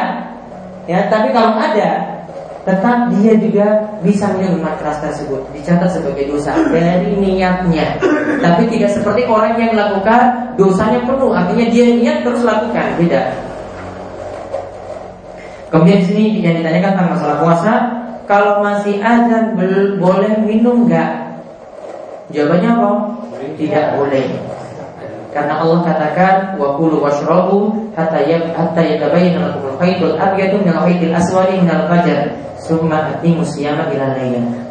ya, tapi kalau ada tetap dia juga bisa minuman keras tersebut dicatat sebagai dosa dari niatnya tapi tidak seperti orang yang melakukan dosanya penuh artinya dia niat terus lakukan beda Kemudian di sini yang ditanyakan tentang masalah puasa, kalau masih azan boleh minum nggak? Jawabannya apa? Tidak boleh. Karena Allah katakan wa kulu washrabu hatta yab hatta yatabayyana lakum al-khaytul abyadu min al-khaytil aswadi min al-fajr summa atimu siyama ila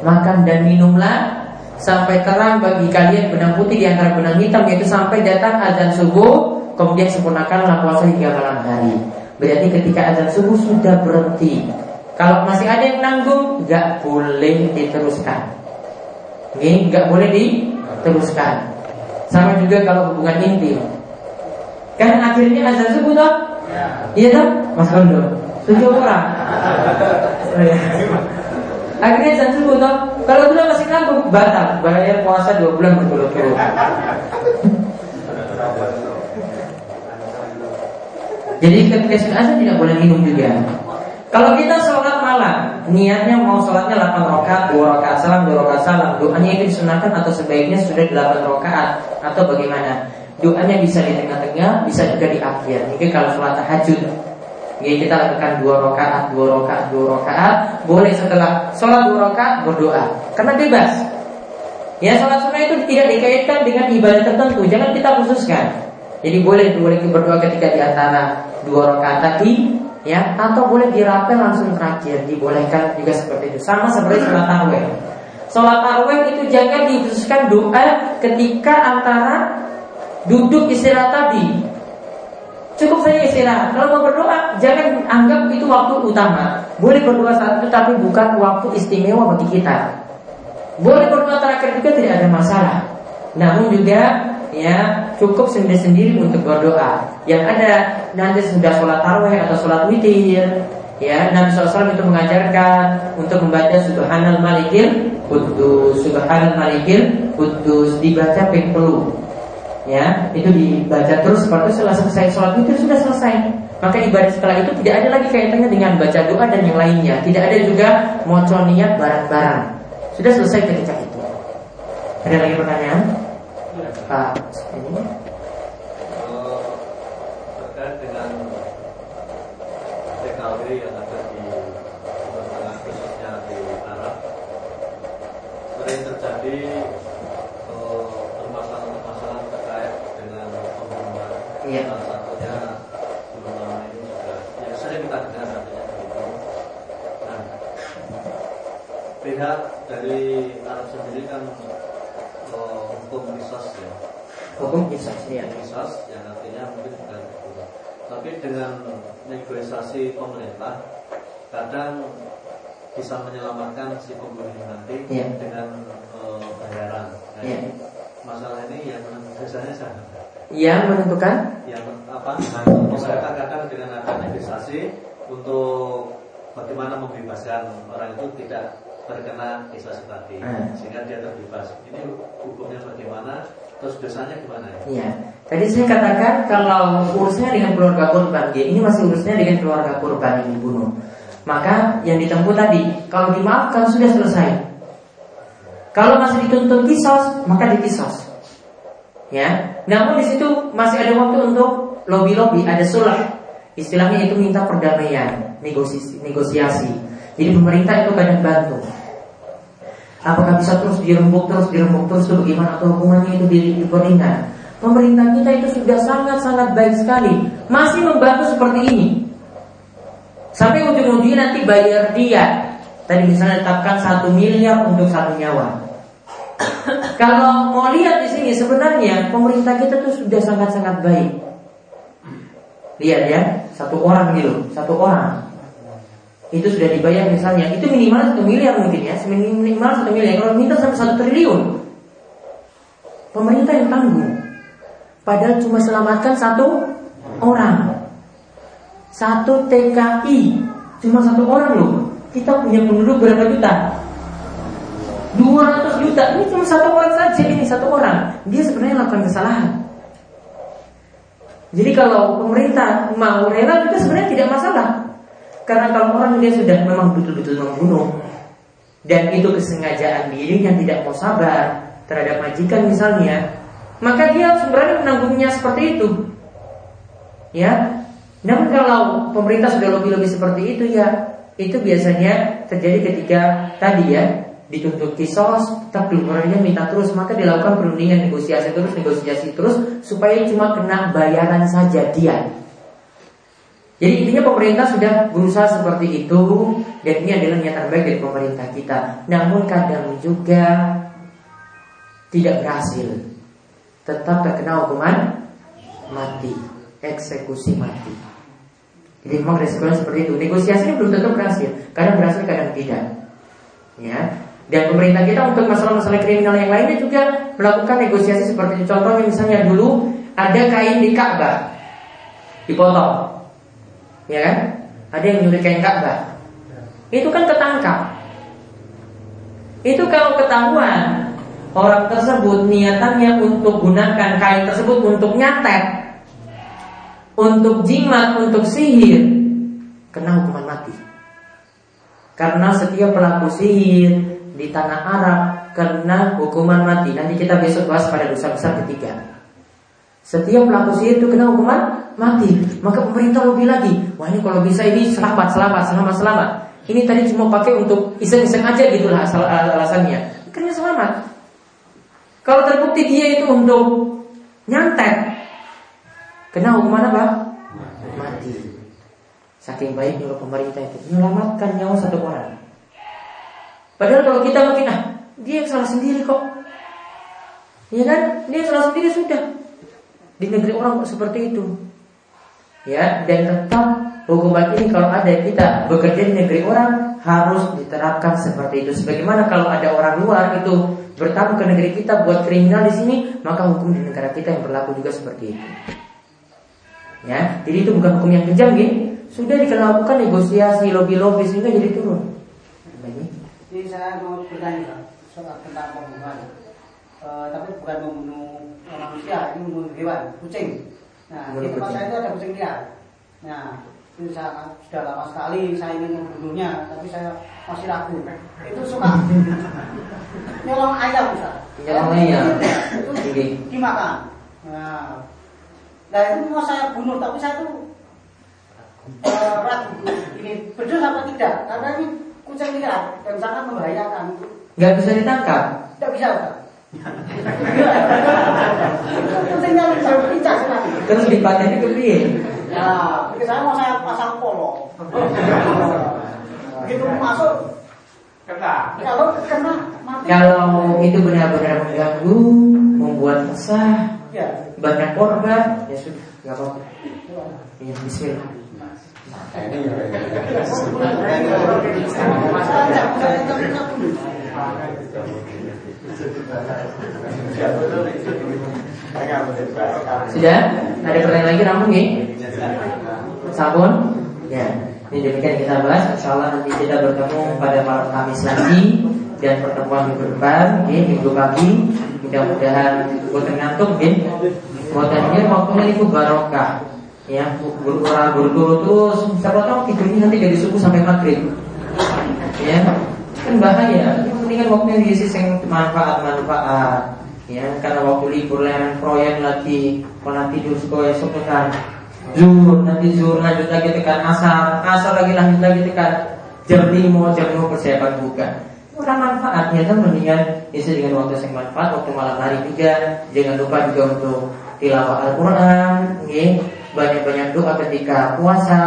Makan dan minumlah sampai terang bagi kalian benang putih di antara benang hitam yaitu sampai datang azan subuh kemudian sempurnakanlah puasa hingga malam hari. Berarti ketika azan subuh sudah berhenti. Kalau masih ada yang nanggung, nggak boleh diteruskan. Ini nggak boleh diteruskan. Sama juga kalau hubungan intim. Kan akhirnya azan subuh toh? Ya. Iya toh? Mas Kondo. Tujuh orang. akhirnya azan subuh toh? Kalau sudah masih nanggung, batal. Bayar puasa dua bulan berturut-turut. Jadi ketika sudah azan tidak boleh minum juga. Kalau kita sholat malam, niatnya mau sholatnya 8 rakaat, 2 rakaat salam, 2 rakaat salam, doanya itu disunahkan atau sebaiknya sudah 8 rakaat atau bagaimana? Doanya bisa di tengah-tengah, bisa juga di akhir. Mungkin kalau sholat tahajud, ya kita lakukan 2 rakaat, 2 rakaat, 2 rakaat, boleh setelah sholat 2 rakaat berdoa, karena bebas. Ya sholat sunnah itu tidak dikaitkan dengan ibadah tertentu, jangan kita khususkan. Jadi boleh boleh berdoa ketika di antara dua rakaat tadi ya atau boleh dirapel langsung terakhir dibolehkan juga seperti itu. Sama seperti sholat tarawih. Sholat tarawih itu jangan dikhususkan doa ketika antara duduk istirahat tadi. Cukup saja istirahat. Kalau mau berdoa jangan anggap itu waktu utama. Boleh berdoa saat itu tapi bukan waktu istimewa bagi kita. Boleh berdoa terakhir juga tidak ada masalah. Namun juga ya cukup sendiri-sendiri untuk berdoa. Yang ada nanti sudah sholat tarawih atau sholat witir, ya Nabi SAW itu mengajarkan untuk membaca Subhanal Malikil Kudus, Subhanal Malikil Kudus dibaca pengpelu. Ya, itu dibaca terus seperti setelah selesai sholat witir sudah selesai. Maka ibadah setelah itu tidak ada lagi kaitannya dengan baca doa dan yang lainnya. Tidak ada juga moconiat barang-barang. Sudah selesai ketika itu. Ada lagi pertanyaan? Pak. Ini? Terkait dengan TKW yang ada di Tengah khususnya di Arab sering terjadi eh, permasalahan-permasalahan terkait dengan pembunuhan. Iya. salah satunya belum lama ini juga yang sering kita dengar artinya begitu. Nah pihak dari Arab sendiri kan hukum kisos ya. Hukum kisos ya kisos yang artinya mungkin bukan hukum tapi dengan negosiasi pemerintah kadang bisa menyelamatkan si pembunuh nanti ya. dengan uh, bayaran. Nah, ya. masalah ini yang biasanya saya yang menentukan? Yang apa? Pemerintah kadang dengan ada negosiasi untuk bagaimana membebaskan orang itu tidak terkena kisah tadi hmm. sehingga dia terbebas. Ini hukumnya bagaimana? Terus dosanya gimana ya? Iya. Tadi saya katakan kalau urusnya dengan keluarga korban, ya, ini masih urusnya dengan keluarga korban yang dibunuh. Maka yang ditempuh tadi, kalau dimaafkan sudah selesai. Kalau masih dituntut kisos, maka dikisos. Ya, namun di situ masih ada waktu untuk lobby-lobby, ada sulh. Istilahnya itu minta perdamaian, negosiasi. negosiasi. Jadi pemerintah itu kadang bantu. Apakah bisa terus dirembuk terus dirembuk terus itu bagaimana atau hukumannya itu diperingan? Pemerintah kita itu sudah sangat-sangat baik sekali, masih membantu seperti ini. Sampai ujung-ujungnya nanti bayar dia. Tadi misalnya tetapkan satu miliar untuk satu nyawa. Kalau mau lihat di sini sebenarnya pemerintah kita tuh sudah sangat-sangat baik. Lihat ya, satu orang gitu, satu orang itu sudah dibayar misalnya. Itu minimal satu miliar mungkin ya. Minimal satu miliar. Kalau minta sampai satu triliun. Pemerintah yang tanggung. Padahal cuma selamatkan satu orang. Satu TKI cuma satu orang loh. Kita punya penduduk berapa juta? 200 juta. Ini cuma satu orang saja ini satu orang. Dia sebenarnya melakukan kesalahan. Jadi kalau pemerintah mau rela juga sebenarnya tidak masalah karena kalau orang dia sudah memang betul-betul membunuh dan itu kesengajaan diri yang tidak mau sabar terhadap majikan misalnya, maka dia sebenarnya menanggungnya seperti itu. Ya. Namun kalau pemerintah sudah lebih-lebih seperti itu ya itu biasanya terjadi ketika tadi ya dituntut kisos, tetap keluarnya minta terus, maka dilakukan perundingan negosiasi terus, negosiasi terus supaya cuma kena bayaran saja dia. Jadi intinya pemerintah sudah berusaha seperti itu dan ini adalah niat terbaik dari pemerintah kita. Namun kadang juga tidak berhasil. Tetap terkena hukuman mati, eksekusi mati. Jadi memang resikonya seperti itu. Negosiasi belum tentu berhasil. Kadang berhasil, kadang tidak. Ya. Dan pemerintah kita untuk masalah-masalah kriminal yang lainnya juga melakukan negosiasi seperti itu. Contohnya misalnya dulu ada kain di Ka'bah dipotong Ya kan? Ada yang nyuri kain Ka'bah. Itu kan ketangkap. Itu kalau ketahuan orang tersebut niatannya untuk gunakan kain tersebut untuk nyatet, untuk jimat, untuk sihir, kena hukuman mati. Karena setiap pelaku sihir di tanah Arab kena hukuman mati. Nanti kita besok bahas pada dosa besar ketiga. Setiap pelaku sihir itu kena hukuman mati. Maka pemerintah lebih lagi. Wah ini kalau bisa ini selamat, selamat, selamat, selamat. Ini tadi cuma pakai untuk iseng-iseng aja gitulah asal alasannya. Karena selamat. Kalau terbukti dia itu untuk nyantet, kena hukuman apa? Mati. Saking baiknya pemerintah itu menyelamatkan nyawa satu orang. Padahal kalau kita mungkin ah dia yang salah sendiri kok. Iya kan? Dia yang salah sendiri sudah. Di negeri orang kok seperti itu. Ya, dan tetap hukuman ini kalau ada kita bekerja di negeri orang harus diterapkan seperti itu. Sebagaimana kalau ada orang luar itu bertamu ke negeri kita buat kriminal di sini, maka hukum di negara kita yang berlaku juga seperti itu. Ya, jadi itu bukan hukum yang kejam, gitu. Sudah dilakukan negosiasi lobby-lobby sehingga jadi turun. Ini saya mau bertanya soal tentang pembunuhan, uh, tapi bukan membunuh manusia, ini membunuh hewan, kucing. Nah, di tempat saya itu ada kucing liar. Nah, itu saya sudah lama sekali saya ingin membunuhnya, tapi saya masih ragu. Itu suka nyolong ayam, Ustaz. Nyolong ayam. Itu dimakan. Nah, nah itu mau saya bunuh, tapi saya tuh uh, ragu ini betul apa tidak, karena ini kucing liar dan sangat membahayakan. Gak bisa ditangkap? Tidak bisa, Ustaz. Terus dipateni ke piye? Nah, saya mau saya pasang polo. Begitu masuk kena. Kalau kena mati. Kalau itu benar-benar mengganggu, membuat resah, ya. banyak korban, ya sudah, nggak apa-apa. Ya, Bismillah. Ini sudah? Ada pertanyaan lagi namun nih? Sabun? Ya. Ini demikian kita bahas. Insya Allah nanti kita bertemu pada malam Kamis lagi dan pertemuan minggu depan, ya, minggu pagi. Mudah-mudahan buat ngantuk, ya. Buat ini waktunya itu barokah. Ya, guru-guru terus. Siapa tahu tidurnya nanti dari subuh sampai maghrib. Ya, kan bahaya. Mendingan waktunya diisi yang manfaat-manfaat ya karena waktu libur lain proyek lagi kalau tidur sekolah esok tekan zuhur nanti zuhur lanjut lagi tekan asar. Asar lagi lanjut lagi tekan jam lima jam lima persiapan buka. Kurang manfaatnya kan mendingan isi dengan waktu yang manfaat waktu malam hari juga jangan lupa juga untuk tilawah Al-Quran ya banyak-banyak doa ketika puasa,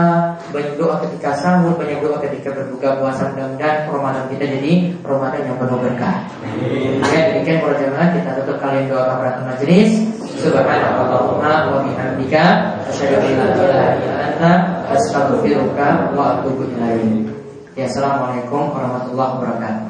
banyak doa ketika sahur, banyak doa ketika berbuka puasa mudah-mudahan Ramadan kita jadi Ramadan yang penuh berkah. Ya, demikian para jemaah kita tutup kalian doa kafaratul majelis. Subhanallahumma wa bihamdika asyhadu an la ilaha illa anta astaghfiruka wa atubu ilaik. Ya, assalamualaikum warahmatullahi wabarakatuh.